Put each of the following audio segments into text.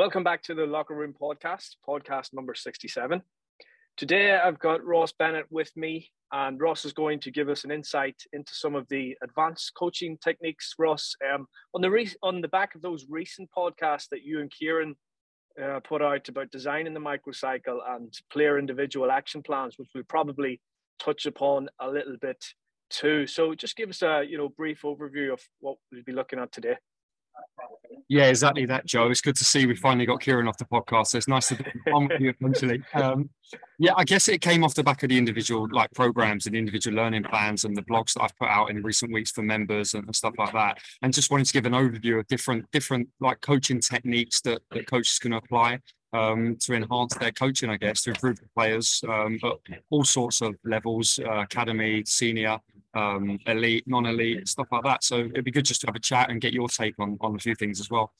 Welcome back to the Locker Room Podcast, podcast number 67. Today I've got Ross Bennett with me, and Ross is going to give us an insight into some of the advanced coaching techniques. Ross, um, on the re- on the back of those recent podcasts that you and Kieran uh, put out about designing the microcycle and player individual action plans, which we'll probably touch upon a little bit too. So just give us a you know brief overview of what we'll be looking at today. Yeah, exactly that, Joe. It's good to see we finally got Kieran off the podcast. So it's nice to be on with you eventually. Um, yeah, I guess it came off the back of the individual like programs and individual learning plans and the blogs that I've put out in recent weeks for members and, and stuff like that. And just wanted to give an overview of different different like coaching techniques that, that coaches can apply um, to enhance their coaching, I guess, to improve the players, um, but all sorts of levels, uh, academy, senior, um, elite, non-elite, stuff like that. So it'd be good just to have a chat and get your take on on a few things as well.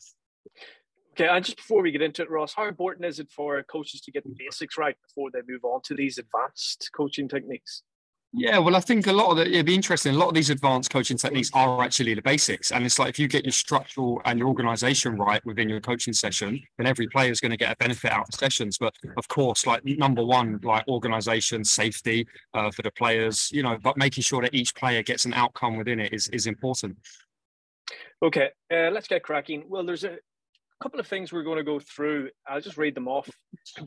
Okay, and just before we get into it, Ross, how important is it for coaches to get the basics right before they move on to these advanced coaching techniques? Yeah, well, I think a lot of the, it'd be interesting. A lot of these advanced coaching techniques are actually the basics. And it's like if you get your structural and your organization right within your coaching session, then every player is going to get a benefit out of sessions. But of course, like number one, like organization, safety uh, for the players, you know, but making sure that each player gets an outcome within it is, is important. Okay, uh, let's get cracking. Well, there's a couple of things we're going to go through. I'll just read them off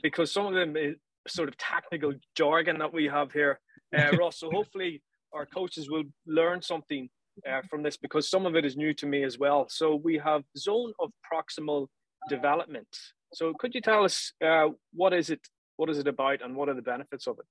because some of them is sort of technical jargon that we have here uh, Ross. So hopefully our coaches will learn something uh, from this because some of it is new to me as well. So we have zone of proximal development. So could you tell us uh, what is it? What is it about, and what are the benefits of it?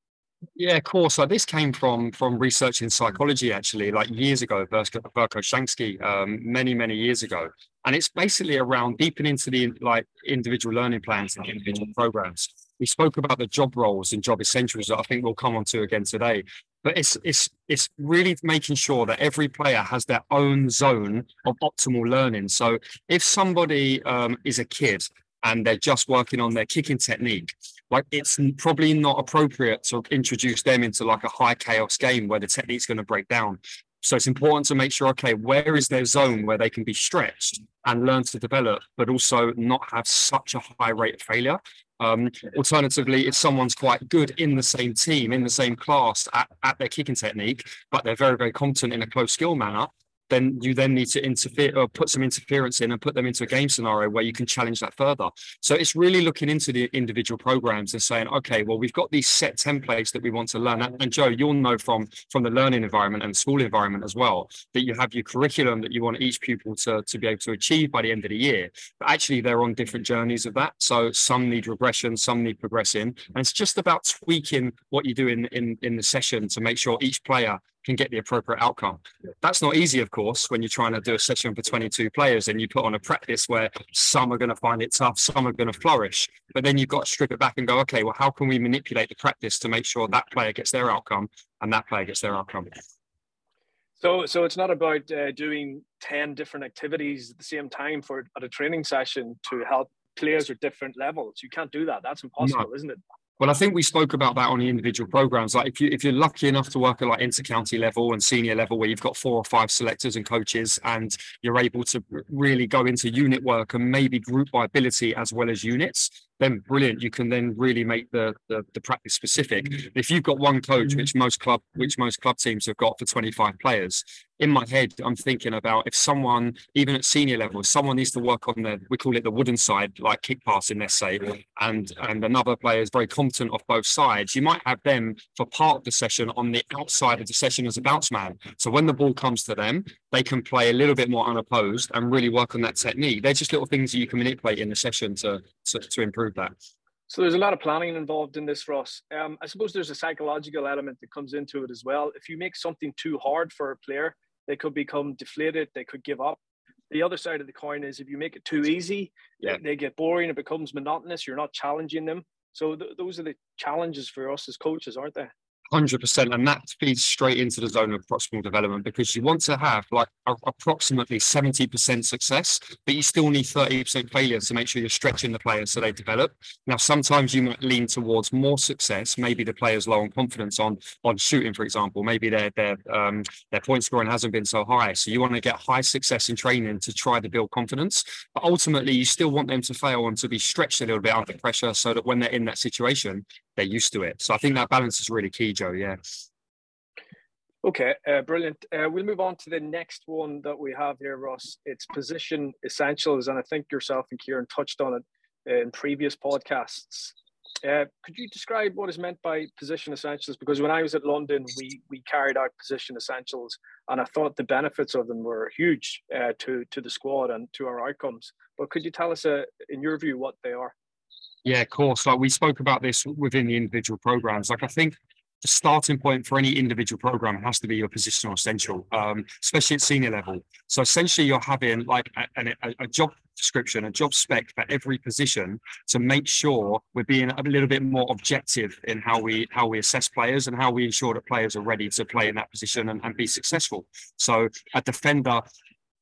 Yeah, of course. Like this came from from research in psychology, actually, like years ago, Vygotsky, um, many many years ago, and it's basically around deepening into the like individual learning plans and individual programs we spoke about the job roles and job essentials that I think we'll come on to again today. But it's it's it's really making sure that every player has their own zone of optimal learning. So if somebody um, is a kid and they're just working on their kicking technique, like it's probably not appropriate to introduce them into like a high chaos game where the technique's going to break down. So it's important to make sure, okay, where is their zone where they can be stretched and learn to develop, but also not have such a high rate of failure. Um, alternatively, if someone's quite good in the same team, in the same class at, at their kicking technique, but they're very, very competent in a close skill manner, then you then need to interfere or put some interference in and put them into a game scenario where you can challenge that further. So it's really looking into the individual programs and saying, okay, well, we've got these set templates that we want to learn. And Joe, you'll know from from the learning environment and school environment as well that you have your curriculum that you want each pupil to, to be able to achieve by the end of the year. But actually, they're on different journeys of that. So some need regression, some need progressing, and it's just about tweaking what you do in in in the session to make sure each player can get the appropriate outcome. That's not easy, of course, when you're trying to do a session for 22 players and you put on a practice where some are going to find it tough, some are going to flourish. But then you've got to strip it back and go, okay, well, how can we manipulate the practice to make sure that player gets their outcome and that player gets their outcome? So, so it's not about uh, doing 10 different activities at the same time for at a training session to help players at different levels. You can't do that. That's impossible, no. isn't it? Well, I think we spoke about that on the individual programs. Like if you if you're lucky enough to work at like inter-county level and senior level, where you've got four or five selectors and coaches, and you're able to really go into unit work and maybe group by ability as well as units, then brilliant. You can then really make the, the, the practice specific. Mm-hmm. If you've got one coach, mm-hmm. which most club which most club teams have got for 25 players, in my head, I'm thinking about if someone, even at senior level, someone needs to work on the we call it the wooden side, like kick passing, let's say, and and another player is very competent off both sides. You might have them for part of the session on the outside of the session as a bounce man. So when the ball comes to them, they can play a little bit more unopposed and really work on that technique. They're just little things that you can manipulate in the session to to, to improve that. So there's a lot of planning involved in this, Ross. Um, I suppose there's a psychological element that comes into it as well. If you make something too hard for a player, they could become deflated. They could give up. The other side of the coin is if you make it too easy, yeah. they get boring. It becomes monotonous. You're not challenging them. So th- those are the challenges for us as coaches, aren't they? Hundred percent, and that feeds straight into the zone of proximal development because you want to have like a, approximately seventy percent success, but you still need thirty percent failure to make sure you're stretching the players so they develop. Now, sometimes you might lean towards more success. Maybe the players low on confidence on on shooting, for example. Maybe their their um, their point scoring hasn't been so high, so you want to get high success in training to try to build confidence. But ultimately, you still want them to fail and to be stretched a little bit under pressure, so that when they're in that situation, they're used to it. So I think that balance is really key, Joe. Yeah. Okay, uh, brilliant. Uh, we'll move on to the next one that we have here, Ross. It's position essentials, and I think yourself and Kieran touched on it in previous podcasts. Uh, could you describe what is meant by position essentials? Because when I was at London, we we carried out position essentials, and I thought the benefits of them were huge uh, to to the squad and to our outcomes. But could you tell us, uh, in your view, what they are? Yeah, of course. Like we spoke about this within the individual programs. Like I think the starting point for any individual program has to be your positional essential, um, especially at senior level. So essentially, you're having like a, a, a, job description, a job spec for every position to make sure we're being a little bit more objective in how we how we assess players and how we ensure that players are ready to play in that position and, and be successful. So a defender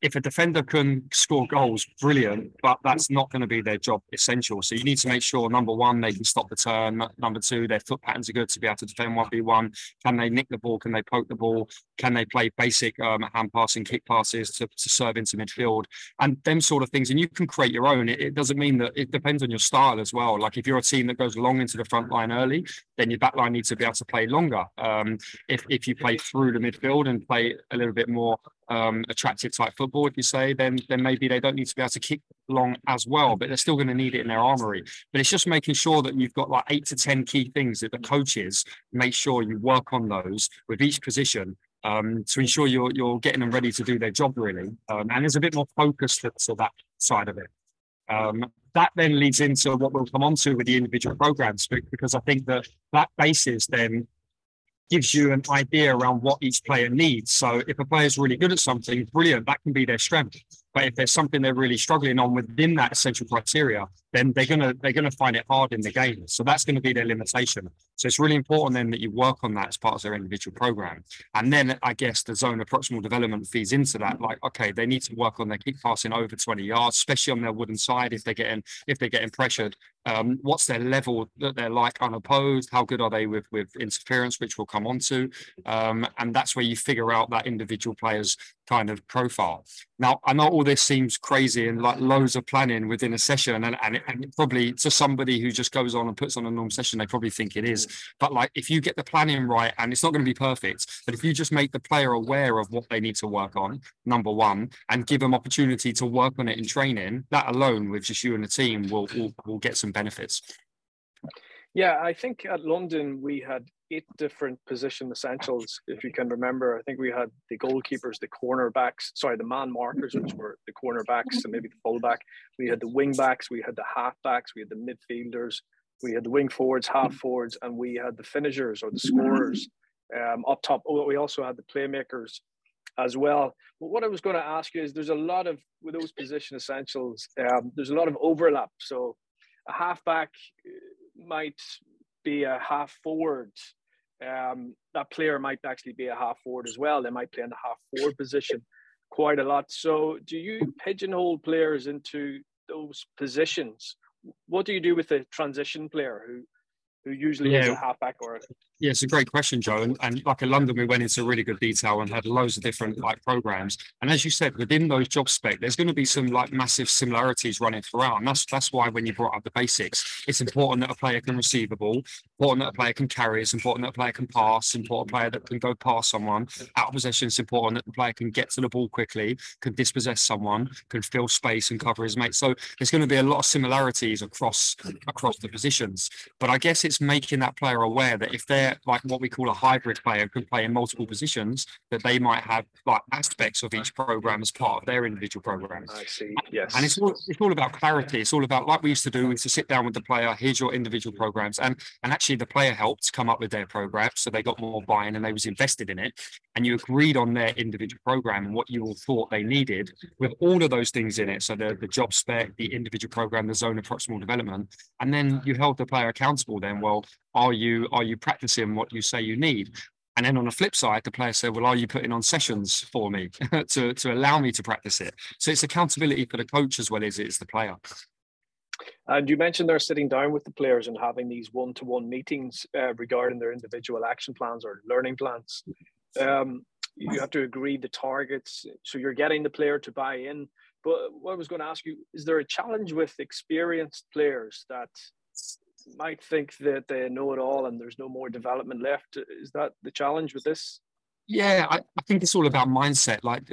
if a defender can score goals, brilliant, but that's not going to be their job essential. So you need to make sure number one, they can stop the turn. Number two, their foot patterns are good to be able to defend 1v1. Can they nick the ball? Can they poke the ball? Can they play basic um, hand passing, kick passes to, to serve into midfield? And them sort of things. And you can create your own. It, it doesn't mean that it depends on your style as well. Like if you're a team that goes long into the front line early, then your back line needs to be able to play longer. Um, if, if you play through the midfield and play a little bit more um, attractive type football, if you say, then then maybe they don't need to be able to kick long as well, but they're still going to need it in their armory. But it's just making sure that you've got like eight to ten key things that the coaches make sure you work on those with each position um, to ensure you're you're getting them ready to do their job really. Um, and there's a bit more focus to, to that side of it. Um, that then leads into what we'll come on to with the individual programs because I think that that basis then gives you an idea around what each player needs. So if a player is really good at something, brilliant, that can be their strength. But if there's something they're really struggling on within that essential criteria, then they're gonna they're gonna find it hard in the game. So that's going to be their limitation. So it's really important then that you work on that as part of their individual program. And then I guess the zone of proximal development feeds into that. Like, okay, they need to work on their kick passing over 20 yards, especially on their wooden side if they're getting if they're getting pressured. Um, what's their level that they're like unopposed? How good are they with with interference, which we'll come on to? Um, and that's where you figure out that individual player's kind of profile. Now, I know all this seems crazy and like loads of planning within a session, and, and, and probably to somebody who just goes on and puts on a normal session, they probably think it is. Mm. But like, if you get the planning right, and it's not going to be perfect, but if you just make the player aware of what they need to work on, number one, and give them opportunity to work on it in training, that alone, with just you and the team, will will, will get some benefits. Yeah, I think at London we had eight different position essentials. If you can remember, I think we had the goalkeepers, the cornerbacks, sorry, the man markers, which were the cornerbacks and maybe the fullback. We had the wing backs, we had the halfbacks, we had the midfielders, we had the wing forwards, half forwards, and we had the finishers or the scorers um, up top. Oh, we also had the playmakers as well. But what I was going to ask you is there's a lot of, with those position essentials, um, there's a lot of overlap. So a halfback uh, might be a half forward um, that player might actually be a half forward as well. They might play in the half forward position quite a lot. So, do you pigeonhole players into those positions? What do you do with a transition player who who usually yeah. is a halfback or a yeah, it's a great question, Joe. And, and, like in London, we went into really good detail and had loads of different like programs. And as you said, within those job spec, there's going to be some like massive similarities running throughout. And that's that's why when you brought up the basics, it's important that a player can receive the ball, important that a player can carry, it's important that a player can pass, important player that can go past someone. Out of possession, it's important that the player can get to the ball quickly, can dispossess someone, can fill space and cover his mate. So there's going to be a lot of similarities across across the positions. But I guess it's making that player aware that if they're like what we call a hybrid player could play in multiple positions that they might have like aspects of each program as part of their individual program. I see. Yes. And it's all it's all about clarity. It's all about like we used to do is to sit down with the player here's your individual programs. And and actually the player helped come up with their program so they got more buy-in and they was invested in it. And you agreed on their individual program and what you all thought they needed with all of those things in it. So the, the job spec the individual program the zone of proximal development. And then you held the player accountable then Well, are you are you practicing what you say you need? And then on the flip side, the player said, Well, are you putting on sessions for me to, to allow me to practice it? So it's accountability for the coach as well as it's the player. And you mentioned they're sitting down with the players and having these one to one meetings uh, regarding their individual action plans or learning plans. Um, you have to agree the targets. So you're getting the player to buy in. But what I was going to ask you is there a challenge with experienced players that might think that they know it all and there's no more development left? Is that the challenge with this? Yeah, I, I, think it's all about mindset. Like,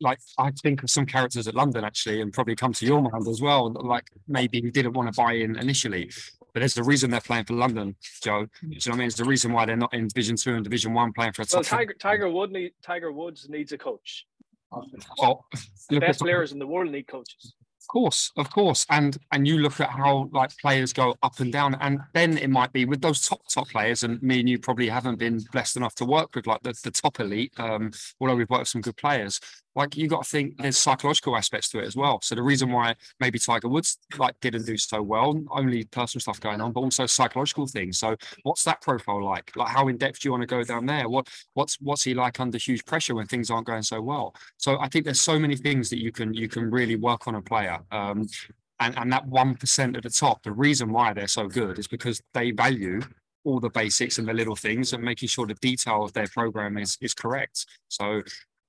like I think of some characters at London actually, and probably come to your mind as well. Like maybe who didn't want to buy in initially, but there's a reason they're playing for London, Joe. Do you know what I mean? It's the reason why they're not in Division Two and Division One playing for a well, Tiger, Tiger Wood need, Tiger Woods needs a coach. Oh, the best players in the world need coaches course, of course, and and you look at how like players go up and down, and then it might be with those top top players, and me and you probably haven't been blessed enough to work with like the, the top elite. Um, although we've worked with some good players, like you got to think there's psychological aspects to it as well. So the reason why maybe Tiger Woods like didn't do so well, only personal stuff going on, but also psychological things. So what's that profile like? Like how in depth do you want to go down there? What what's what's he like under huge pressure when things aren't going so well? So I think there's so many things that you can you can really work on a player. Um, and, and that one percent at the top, the reason why they're so good is because they value all the basics and the little things and making sure the detail of their program is is correct. So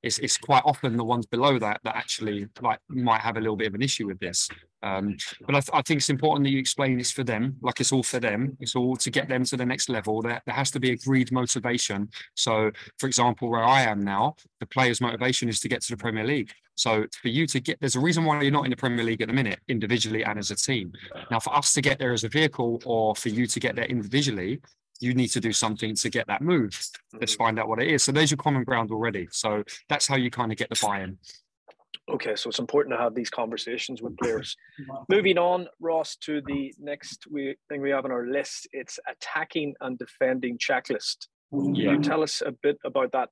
it's, it's quite often the ones below that that actually like might have a little bit of an issue with this. Um, but I, th- I, think it's important that you explain this for them, like it's all for them. It's all to get them to the next level. There, there has to be agreed motivation. So, for example, where I am now, the player's motivation is to get to the Premier League. So, for you to get, there's a reason why you're not in the Premier League at the minute, individually and as a team. Now, for us to get there as a vehicle, or for you to get there individually, you need to do something to get that move. Let's mm-hmm. find out what it is. So there's your common ground already. So that's how you kind of get the buy-in. Okay, so it's important to have these conversations with players. Moving on, Ross, to the next we, thing we have on our list. It's attacking and defending checklist. Yeah. Can you tell us a bit about that?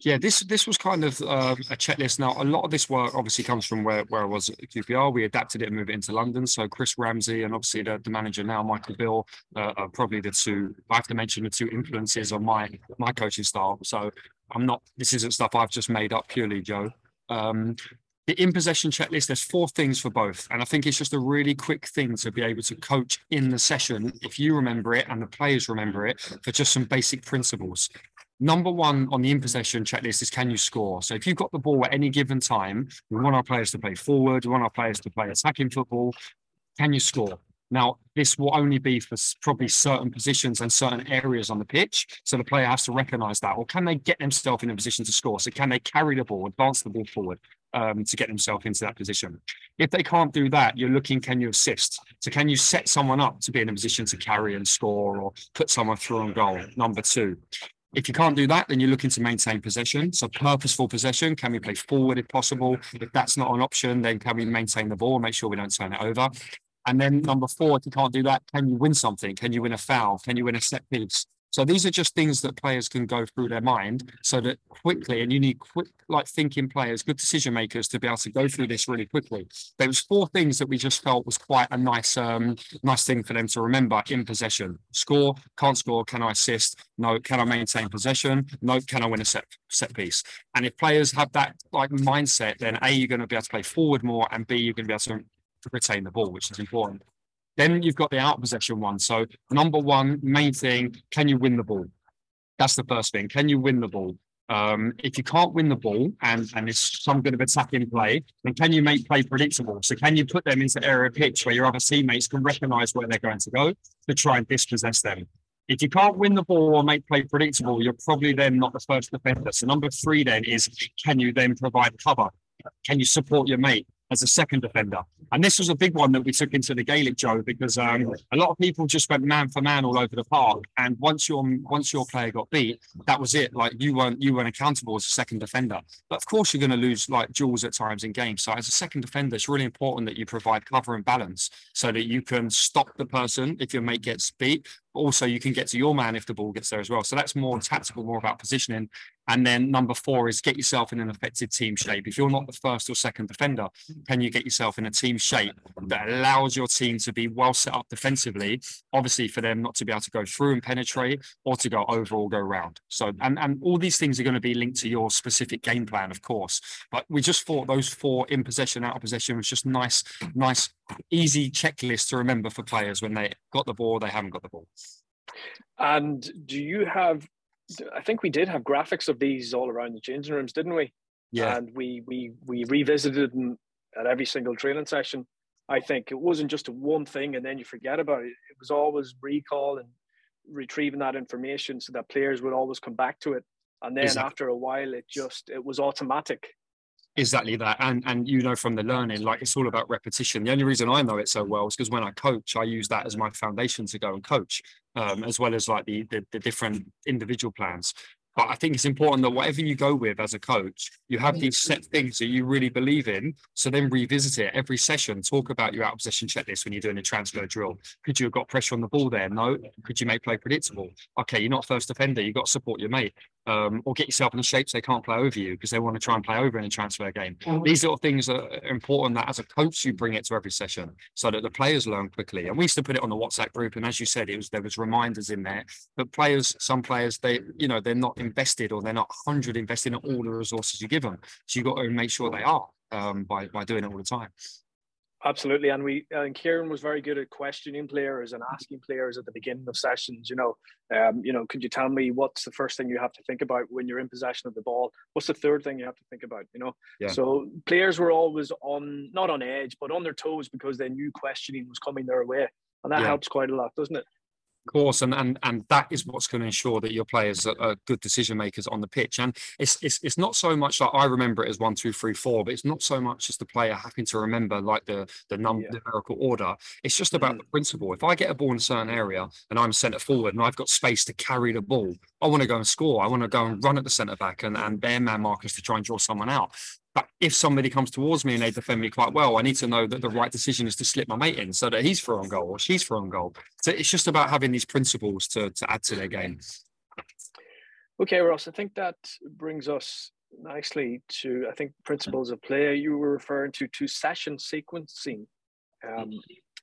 Yeah, this this was kind of uh, a checklist. Now, a lot of this work obviously comes from where, where I was at QPR. We adapted it and moved it into London. So Chris Ramsey and obviously the, the manager now, Michael Beale, uh, are probably the two. I have to mention the two influences on my my coaching style. So I'm not. This isn't stuff I've just made up purely, Joe. Um, the in possession checklist, there's four things for both. And I think it's just a really quick thing to be able to coach in the session if you remember it and the players remember it for just some basic principles. Number one on the in possession checklist is can you score? So if you've got the ball at any given time, we want our players to play forward, we want our players to play attacking football. Can you score? Now, this will only be for probably certain positions and certain areas on the pitch. So the player has to recognize that. Or can they get themselves in a position to score? So can they carry the ball, advance the ball forward um, to get themselves into that position? If they can't do that, you're looking, can you assist? So can you set someone up to be in a position to carry and score or put someone through on goal? Number two. If you can't do that, then you're looking to maintain possession. So purposeful possession. Can we play forward if possible? If that's not an option, then can we maintain the ball, and make sure we don't turn it over? And then number four, if you can't do that, can you win something? Can you win a foul? Can you win a set piece? So these are just things that players can go through their mind so that quickly, and you need quick, like thinking players, good decision makers to be able to go through this really quickly. There was four things that we just felt was quite a nice, um, nice thing for them to remember in possession. Score, can't score, can I assist? No, can I maintain possession? No, can I win a set set piece? And if players have that like mindset, then A, you're going to be able to play forward more, and B, you're going to be able to retain the ball, which is important. Then you've got the out possession one. So number one, main thing, can you win the ball? That's the first thing. Can you win the ball? Um, if you can't win the ball and, and it's some bit of attacking play, then can you make play predictable? So can you put them into area pitch where your other teammates can recognize where they're going to go to try and dispossess them? If you can't win the ball or make play predictable, you're probably then not the first defender. So number three then is can you then provide cover? Can you support your mate? As a second defender. And this was a big one that we took into the Gaelic, Joe, because um, a lot of people just went man for man all over the park. And once your once your player got beat, that was it. Like you weren't you weren't accountable as a second defender. But of course, you're going to lose like duels at times in games. So as a second defender, it's really important that you provide cover and balance so that you can stop the person if your mate gets beat, also you can get to your man if the ball gets there as well. So that's more tactical, more about positioning. And then number four is get yourself in an effective team shape. If you're not the first or second defender, can you get yourself in a team shape that allows your team to be well set up defensively? Obviously, for them not to be able to go through and penetrate or to go over or go around. So, and, and all these things are going to be linked to your specific game plan, of course. But we just thought those four in possession, out of possession was just nice, nice, easy checklist to remember for players when they got the ball, they haven't got the ball. And do you have? I think we did have graphics of these all around the changing rooms, didn't we? Yeah. And we we we revisited them at every single training session. I think it wasn't just a one thing and then you forget about it. It was always recall and retrieving that information so that players would always come back to it. And then exactly. after a while, it just it was automatic. Exactly that, and and you know from the learning, like it's all about repetition. The only reason I know it so well is because when I coach, I use that as my foundation to go and coach, um, as well as like the, the the different individual plans. But I think it's important that whatever you go with as a coach, you have these set things that you really believe in. So then revisit it every session. Talk about your out possession checklist when you're doing a transfer drill. Could you have got pressure on the ball there? No. Could you make play predictable? Okay, you're not first defender. You've got to support your mate um, or get yourself in a shape so they can't play over you because they want to try and play over in a transfer game. Mm-hmm. These little things are important that as a coach you bring it to every session so that the players learn quickly. And we used to put it on the WhatsApp group, and as you said, it was there was reminders in there. But players, some players, they you know they're not invested or they're not hundred invested in all the resources you give them. So you have got to make sure they are um, by by doing it all the time. Absolutely, and we and Kieran was very good at questioning players and asking players at the beginning of sessions. You know, um, you know, could you tell me what's the first thing you have to think about when you're in possession of the ball? What's the third thing you have to think about? You know, yeah. so players were always on not on edge, but on their toes because they knew questioning was coming their way, and that yeah. helps quite a lot, doesn't it? Course, and and and that is what's going to ensure that your players are, are, good decision makers on the pitch. And it's it's it's not so much like I remember it as one, two, three, four, but it's not so much as the player having to remember like the the yeah. numerical order. It's just about mm. the principle. If I get a ball in a certain area and I'm centre forward and I've got space to carry the ball, I want to go and score. I want to go and run at the centre back and and bear man markers to try and draw someone out. But if somebody comes towards me and they defend me quite well, I need to know that the right decision is to slip my mate in so that he's for on goal or she's for on goal. So it's just about having these principles to, to add to their game. Okay, Ross, I think that brings us nicely to, I think, principles of play. You were referring to to session sequencing. Um,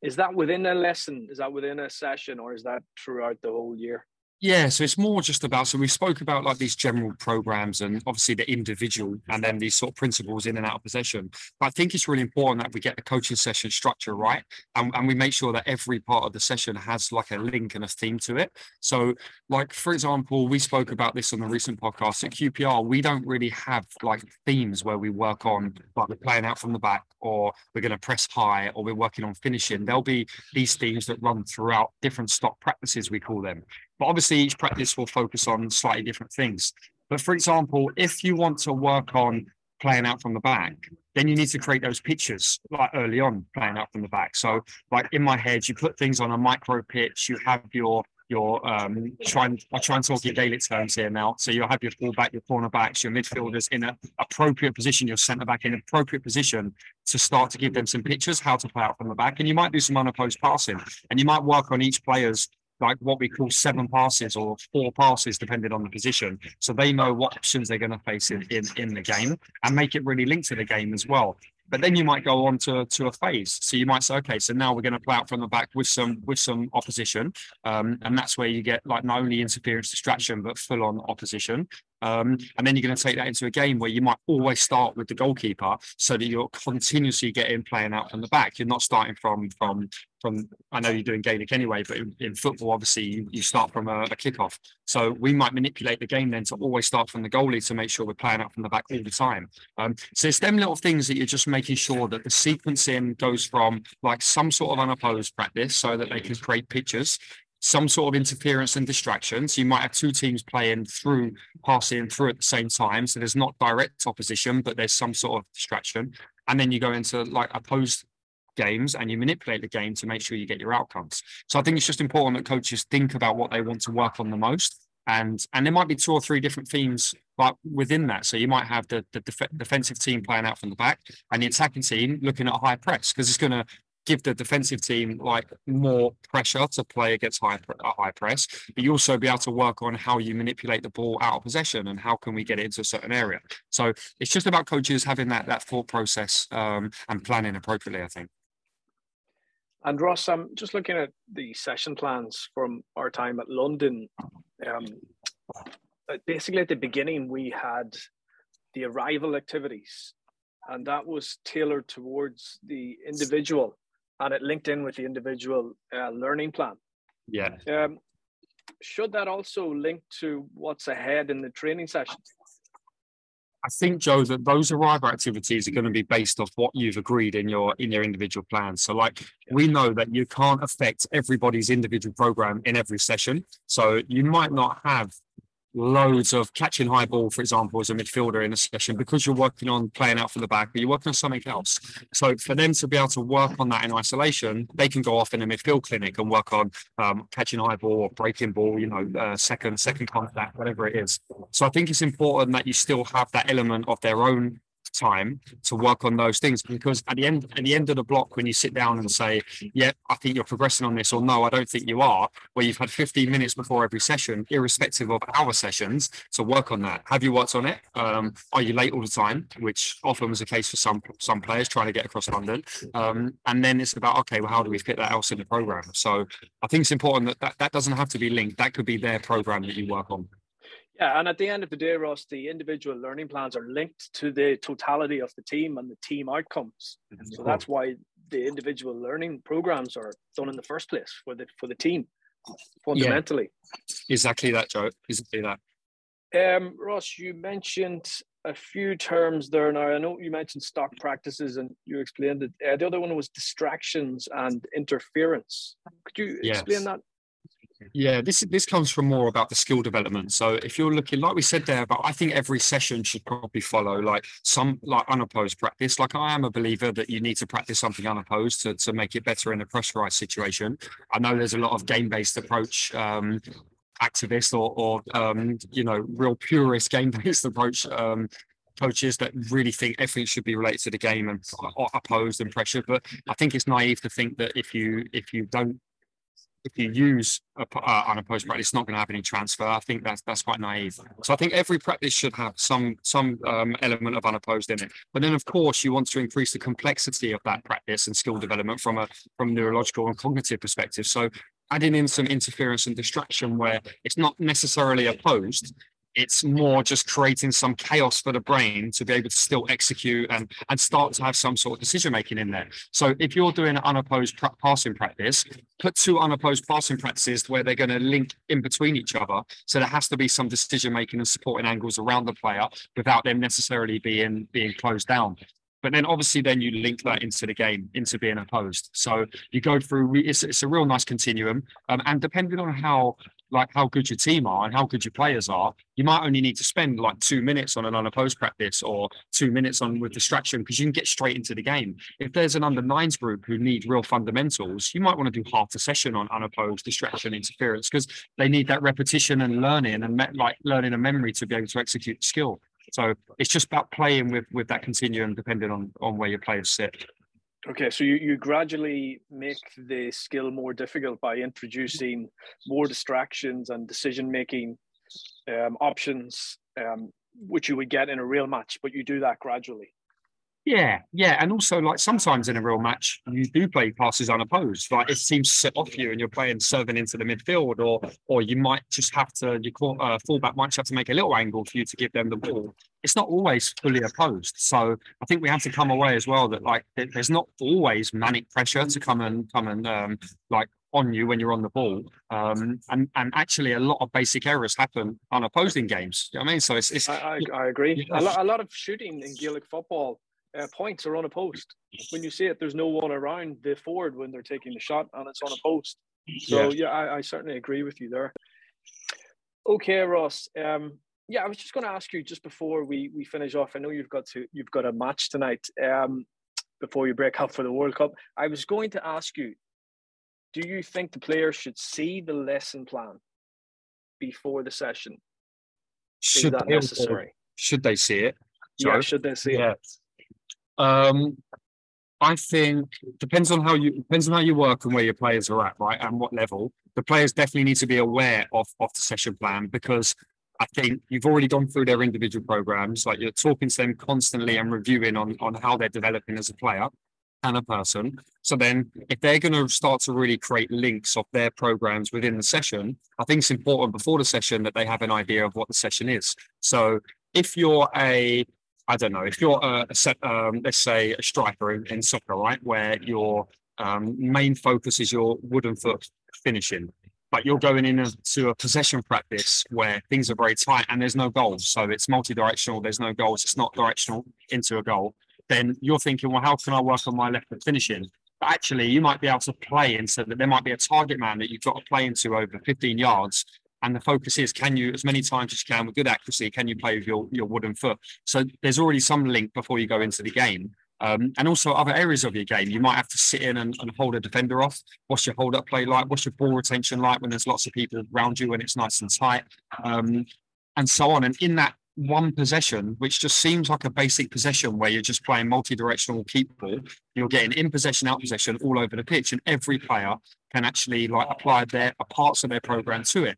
is that within a lesson? Is that within a session or is that throughout the whole year? Yeah, so it's more just about so we spoke about like these general programs and obviously the individual and then these sort of principles in and out of possession. But I think it's really important that we get the coaching session structure right and, and we make sure that every part of the session has like a link and a theme to it. So, like for example, we spoke about this on the recent podcast at QPR. We don't really have like themes where we work on like we're playing out from the back or we're going to press high or we're working on finishing. There'll be these themes that run throughout different stock practices, we call them. But obviously, each practice will focus on slightly different things. But for example, if you want to work on playing out from the back, then you need to create those pictures like early on playing out from the back. So, like in my head, you put things on a micro pitch. You have your your um try and I try and talk in Gaelic terms here now. So you'll have your fullback, your cornerbacks, your midfielders in an appropriate position, your centre back in appropriate position to start to give them some pictures how to play out from the back. And you might do some unopposed passing, and you might work on each player's like what we call seven passes or four passes, depending on the position. So they know what options they're going to face in, in, in the game and make it really linked to the game as well. But then you might go on to, to a phase. So you might say, okay, so now we're going to play out from the back with some with some opposition, um, and that's where you get like not only interference, distraction, but full on opposition. Um, and then you're going to take that into a game where you might always start with the goalkeeper, so that you're continuously getting playing out from the back. You're not starting from from from. I know you're doing Gaelic anyway, but in, in football, obviously, you, you start from a, a kickoff. So we might manipulate the game then to always start from the goalie to make sure we're playing out from the back all the time. Um, so it's them little things that you're just making sure that the sequencing goes from like some sort of unopposed practice, so that they can create pictures some sort of interference and distraction. So you might have two teams playing through, passing through at the same time. So there's not direct opposition, but there's some sort of distraction. And then you go into like opposed games and you manipulate the game to make sure you get your outcomes. So I think it's just important that coaches think about what they want to work on the most. And and there might be two or three different themes but within that. So you might have the, the def- defensive team playing out from the back and the attacking team looking at high press because it's going to give the defensive team like more pressure to play against high high press, but you also be able to work on how you manipulate the ball out of possession and how can we get it into a certain area. So it's just about coaches having that that thought process um, and planning appropriately. I think. And Ross, I'm just looking at the session plans from our time at London. Um, basically, at the beginning, we had the arrival activities, and that was tailored towards the individual, and it linked in with the individual uh, learning plan. Yeah. Um, should that also link to what's ahead in the training session? I think, Joe, that those arrival activities are going to be based off what you've agreed in your in your individual plan. So, like we know that you can't affect everybody's individual program in every session. So you might not have loads of catching high ball, for example, as a midfielder in a session because you're working on playing out for the back, but you're working on something else. So for them to be able to work on that in isolation, they can go off in a midfield clinic and work on um, catching high ball or breaking ball, you know, uh, second second contact, whatever it is. So I think it's important that you still have that element of their own time to work on those things because at the end at the end of the block when you sit down and say yeah i think you're progressing on this or no i don't think you are where you've had 15 minutes before every session irrespective of our sessions to work on that. Have you worked on it? Um, are you late all the time? Which often was the case for some some players trying to get across london. Um, and then it's about okay well how do we fit that else in the program? So i think it's important that, that that doesn't have to be linked. That could be their program that you work on yeah, and at the end of the day, Ross, the individual learning plans are linked to the totality of the team and the team outcomes. Mm-hmm. So that's why the individual learning programs are done in the first place for the for the team, fundamentally. Yeah, exactly that, Joe. Exactly that. Um, Ross, you mentioned a few terms there now. I know you mentioned stock practices and you explained it. Uh, the other one was distractions and interference. Could you yes. explain that yeah, this this comes from more about the skill development. So if you're looking, like we said there, but I think every session should probably follow like some like unopposed practice. Like I am a believer that you need to practice something unopposed to, to make it better in a pressurized situation. I know there's a lot of game-based approach um, activists or, or um, you know real purist game-based approach um, coaches that really think everything should be related to the game and opposed and pressure. But I think it's naive to think that if you if you don't if you use a, uh, unopposed practice, it's not going to have any transfer. I think that's that's quite naive. So I think every practice should have some some um, element of unopposed in it. But then, of course, you want to increase the complexity of that practice and skill development from a from neurological and cognitive perspective. So adding in some interference and distraction where it's not necessarily opposed, it's more just creating some chaos for the brain to be able to still execute and and start to have some sort of decision making in there. So if you're doing an unopposed passing practice, put two unopposed passing practices where they're going to link in between each other. So there has to be some decision making and supporting angles around the player without them necessarily being being closed down. But then obviously then you link that into the game, into being opposed. So you go through, it's, it's a real nice continuum. Um, and depending on how like how good your team are and how good your players are, you might only need to spend like two minutes on an unopposed practice or two minutes on with distraction because you can get straight into the game. If there's an under nines group who need real fundamentals, you might want to do half a session on unopposed distraction interference because they need that repetition and learning and like learning a memory to be able to execute skill. So it's just about playing with with that continuum depending on on where your players sit. Okay, so you, you gradually make the skill more difficult by introducing more distractions and decision making um, options, um, which you would get in a real match, but you do that gradually. Yeah, yeah, and also like sometimes in a real match, you do play passes unopposed. Like it seems set off you, and you're playing serving into the midfield, or or you might just have to your uh, fullback might just have to make a little angle for you to give them the ball. It's not always fully opposed, so I think we have to come away as well that like there's not always manic pressure to come and come and um, like on you when you're on the ball. Um, and and actually, a lot of basic errors happen unopposed in games. You know what I mean? So it's, it's I, I, I agree. A, lot, a lot of shooting in Gaelic football uh, points are unopposed. When you see it, there's no one around the forward when they're taking the shot, and it's unopposed. So yeah, yeah I, I, certainly agree with you there. Okay, Ross. Um, yeah, I was just going to ask you just before we we finish off. I know you've got to you've got a match tonight. Um, before you break up for the World Cup, I was going to ask you: Do you think the players should see the lesson plan before the session? Should that necessary? Should they see it? Sorry. Yeah, should they see yeah. it? Um, I think depends on how you depends on how you work and where your players are at, right, and what level. The players definitely need to be aware of of the session plan because I think you've already gone through their individual programs, like you're talking to them constantly and reviewing on on how they're developing as a player and a person. So then, if they're going to start to really create links of their programs within the session, I think it's important before the session that they have an idea of what the session is. So if you're a I don't know if you're a, a um, let's say a striker in, in soccer, right, where your um, main focus is your wooden foot finishing, but you're going into a possession practice where things are very tight and there's no goals, so it's multi-directional. There's no goals. It's not directional into a goal. Then you're thinking, well, how can I work on my left foot finishing? But actually, you might be able to play into that. There might be a target man that you've got to play into over 15 yards and the focus is can you as many times as you can with good accuracy can you play with your, your wooden foot? So there's already some link before you go into the game. Um, and also other areas of your game. You might have to sit in and, and, hold a defender off. What's your hold up play like? What's your ball retention like when there's lots of people around you and it's nice and tight? Um, and so on. And in that one possession, which just seems like a basic possession where you're just playing multi-directional keep ball. You're getting in possession, out possession all over the pitch, and every player can actually like apply their parts of their program to it.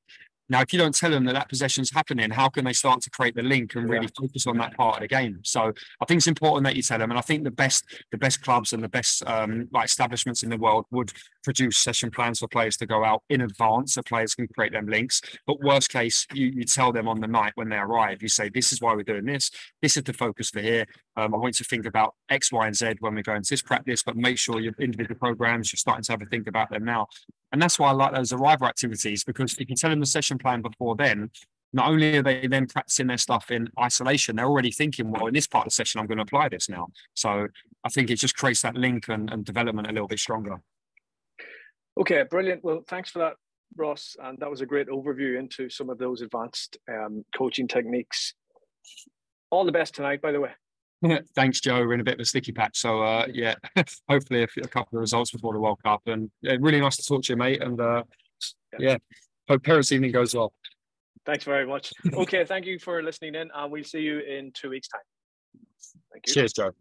Now, if you don't tell them that that possession's happening, how can they start to create the link and really yeah. focus on that part of the game? So I think it's important that you tell them. And I think the best, the best clubs and the best um, like establishments in the world would produce session plans for players to go out in advance so players can create them links. But worst case, you, you tell them on the night when they arrive, you say, this is why we're doing this. This is the focus for here. Um, I want you to think about X, Y, and Z when we go into this practice, but make sure your individual programs, you're starting to have a think about them now. And that's why I like those arrival activities because if you tell them the session plan before then, not only are they then practicing their stuff in isolation, they're already thinking, well, in this part of the session, I'm going to apply this now. So I think it just creates that link and, and development a little bit stronger. Okay, brilliant. Well, thanks for that, Ross. And that was a great overview into some of those advanced um, coaching techniques. All the best tonight, by the way. Thanks, Joe. We're in a bit of a sticky patch. So, uh, yeah, hopefully a, a, couple of results before the World Cup. And yeah, really nice to talk to you, mate. And uh, yeah, hope parents' evening goes well. Thanks very much. Okay, thank you for listening in, and we'll see you in two weeks' time. Thank you. Cheers, Joe.